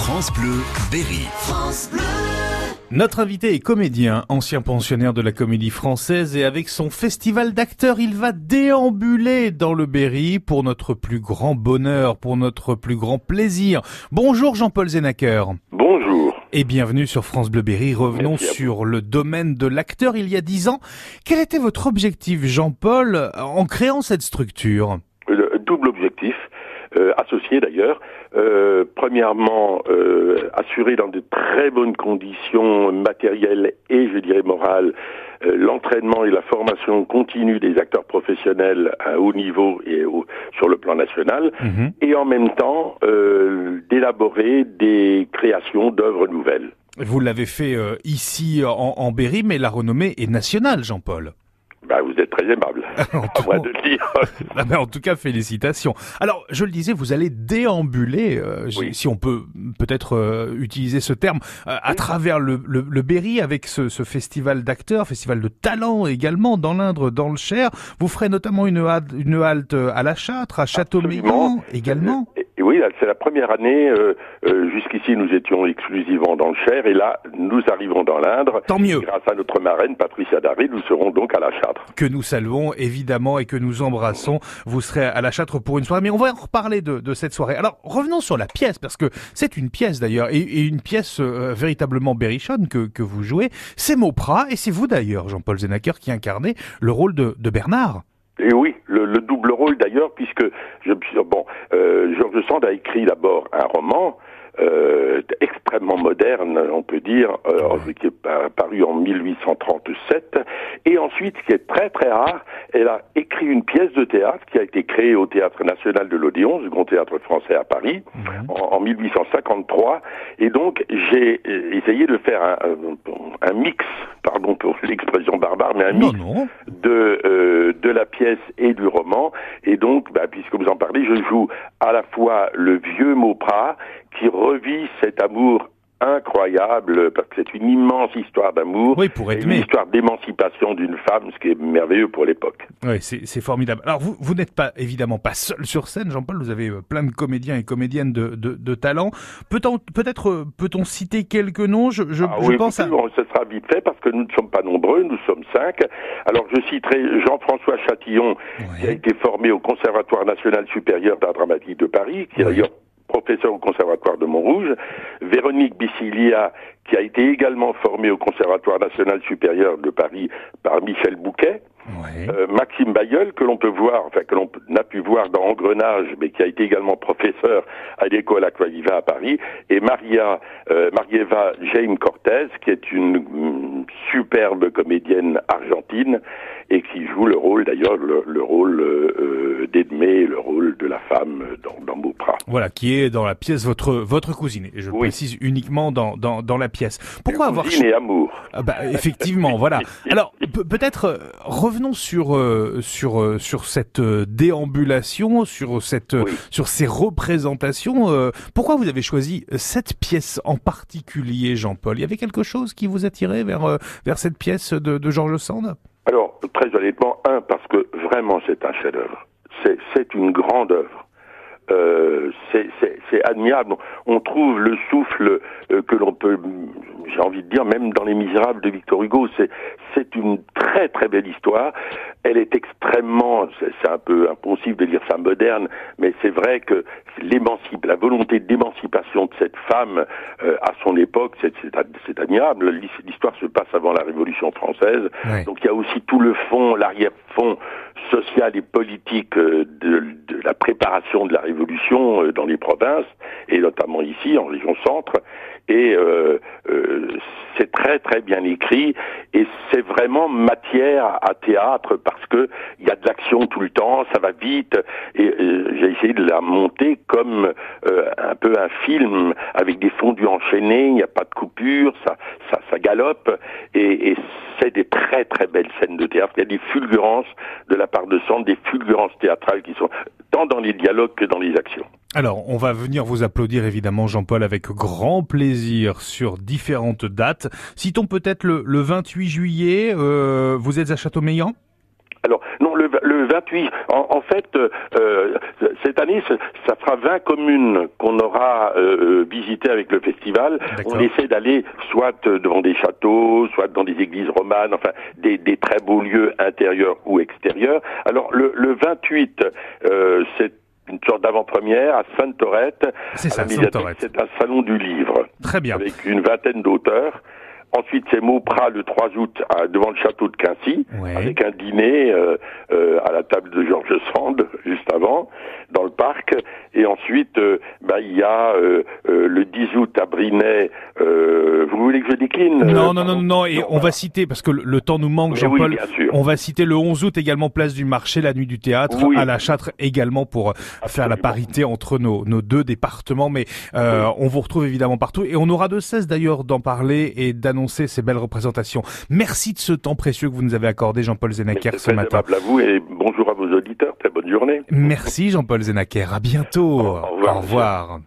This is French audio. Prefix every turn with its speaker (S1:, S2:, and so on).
S1: France Bleu, Berry.
S2: Notre invité est comédien, ancien pensionnaire de la comédie française et avec son festival d'acteurs, il va déambuler dans le Berry pour notre plus grand bonheur, pour notre plus grand plaisir. Bonjour Jean-Paul Zenacker.
S3: Bonjour.
S2: Et bienvenue sur France Bleu Berry. Revenons
S3: Merci
S2: sur le domaine de l'acteur il y a dix ans. Quel était votre objectif, Jean-Paul, en créant cette structure?
S3: Le double objectif, euh, associé d'ailleurs. Euh, premièrement, euh, assurer dans de très bonnes conditions matérielles et, je dirais, morales, l'entraînement et la formation continue des acteurs professionnels à haut niveau et au- sur le plan national,
S2: Mhm.
S3: et en même temps euh, d'élaborer des créations d'œuvres nouvelles.
S2: Vous l'avez fait euh, ici en, en Berry, mais la renommée est nationale, Jean-Paul.
S3: Ben, vous êtes très aimable, à moi de le dire.
S2: Ah ben, en tout cas, félicitations. Alors, je le disais, vous allez déambuler, euh,
S3: Oui.
S2: si on peut peut-être euh, utiliser ce terme, euh, à travers le, le, le Berry avec ce, ce festival d'acteurs, festival de talent également dans l'Indre, dans le Cher. Vous ferez notamment une halte, une halte à La Châtre, à
S3: Absolument.
S2: également.
S3: Oui, c'est la première année. euh, euh, Jusqu'ici, nous étions exclusivement dans le Cher, et là, nous arrivons dans l'Indre.
S2: Tant mieux
S3: Grâce à notre marraine, Patricia Darry, nous serons donc à la Châtre.
S2: que nous saluons évidemment et que nous embrassons. Vous serez à la Châtre pour une soirée, mais on va en reparler de, de cette soirée. Alors revenons sur la pièce parce que c'est une pièce d'ailleurs et, et une pièce euh, véritablement berrichonne que, que vous jouez. C'est Mauprat et c'est vous d'ailleurs, Jean-Paul Zenacker, qui incarnez le rôle de, de Bernard.
S3: Et oui, le, le double d'ailleurs, puisque je bon, euh, Georges Sand a écrit d'abord un roman euh, extrêmement moderne, on peut dire, euh, qui est pa- paru en 1837, et ensuite, ce qui est très très rare, elle a écrit une pièce de théâtre qui a été créée au Théâtre National de l'Odéon, le Grand Théâtre français à Paris, en, en 1853, et donc j'ai euh, essayé de faire un, un- un mix, pardon pour l'expression barbare, mais un
S2: Non,
S3: mix
S2: non.
S3: de de, de la pièce et du roman. Et donc, bah, puisque vous en parlez, je joue à la fois le vieux Mauprat qui revit cet amour incroyable, parce que c'est une immense histoire d'amour,
S2: Oui, pour
S3: et une histoire d'émancipation d'une femme, ce qui est merveilleux pour l'époque.
S2: Oui, c'est formidable. Alors vous, vous n'êtes pas évidemment pas seul sur scène, Jean-Paul. Vous avez euh, plein de comédiens et comédiennes de, de, de talent. Peut-on peut-être euh, peut-on citer quelques noms? Je, je,
S3: Ah
S2: je
S3: oui,
S2: pense à
S3: ce sera vite fait parce que nous ne sommes pas nombreux, nous sommes cinq. Alors je citerai Jean-François Chatillon, qui a été formé au Conservatoire national supérieur d'art dramatique de Paris, qui d'ailleurs professeur au Conservatoire de Montrouge, Véronique Bissilia, qui a été également formée au Conservatoire national supérieur de Paris par Michel Bouquet, euh, Maxime Bayeul, que l'on peut voir, enfin que l'on a pu voir dans Engrenage, mais qui a été également professeur à l'école Aquaviva à Paris, et Maria euh, Marieva Jaime Cortez, qui est une mm, superbe comédienne argentine et qui joue le rôle d'ailleurs le, le rôle euh, euh, d'Edmé, le rôle de la femme dans, dans Mauprat.
S2: Voilà, qui est dans la pièce votre votre cousine. Et je
S3: Oui.
S2: précise uniquement dans, dans, dans la pièce. Pourquoi avoir
S3: Cousine et amour.
S2: Ah bah, effectivement, voilà. Alors pe- peut-être euh, revenons sur euh, sur euh, sur cette déambulation, sur cette
S3: Oui.
S2: sur ces représentations. euh, pourquoi vous avez choisi cette pièce en particulier, Jean-Paul? Il y avait quelque chose qui vous attirait vers vers cette pièce de, de Georges Sand?
S3: Alors, très honnêtement, un, parce que vraiment c'est un chef-d'œuvre. C'est, une grande œuvre. Euh, c'est, admirable. On trouve le souffle euh, que l'on peut, j'ai envie de dire, même dans Les Misérables de Victor Hugo. C'est, une très très belle histoire. Elle est extrêmement, c'est, un peu impensif de dire ça moderne, mais c'est vrai que l'émancipe, la volonté d'émancipation de cette femme euh, à son époque, c'est, c'est, ad- c'est admirable. L'histoire se passe avant la Révolution française. Donc il y a aussi tout le fond, l'arrière-fond social et politique euh, de, la préparation de la révolution euh, dans les provinces, et notamment ici, en région centre. Et euh, très très bien écrit, et c'est vraiment matière à théâtre parce que il y a de l'action tout le temps, ça va vite, et euh, j'ai essayé de la monter comme euh, un peu un film avec des fondus enchaînés, il n'y a pas de coupure, ça, ça, ça galope, et, et c'est des très très belles scènes de théâtre. Il y a des fulgurances de la part de Sand, des fulgurances théâtrales qui sont dans les dialogues que dans les actions.
S2: Alors, on va venir vous applaudir évidemment, Jean-Paul, avec grand plaisir sur différentes dates. Citons peut-être le, le 28 juillet, euh, vous êtes à Châteaumeillan?
S3: Le 28 28. En, fait, euh, cette année, ça fera 20 communes qu'on aura euh, visitées avec le festival. On essaie d'aller soit devant des châteaux, soit dans des églises romanes, enfin des, des très beaux lieux intérieurs ou extérieurs. Alors le, le 28, c'est une sorte d'avant-première à Sainte-Torette.
S2: C'est ça,
S3: C'est un salon du livre.
S2: Très bien.
S3: Avec une vingtaine d'auteurs. Ensuite, c'est Mauprat le 3 août devant le château de Quincy, avec un dîner euh, euh, à la table de Georges Sand juste avant, dans le parc. Et ensuite, euh, bah, il y a le 10 août à Brinet. vous voulez que je décline
S2: Non, non, non, non. Et on va citer parce que le, temps nous manque, Jean-Paul. on va citer le 11 août également place du marché, la nuit du théâtre, à la Châtre également pour faire la parité entre nos, nos deux départements. Mais on vous retrouve évidemment partout et on aura de cesse d'ailleurs d'en parler et d'annoncer ces belles représentations. Merci de ce temps précieux que vous nous avez accordé, Jean-Paul Zenaker, ce matin.
S3: à vous et bonjour à vos auditeurs. Très bonne journée.
S2: Merci, Jean-Paul Zenaker. À bientôt.
S3: Au revoir. Au revoir.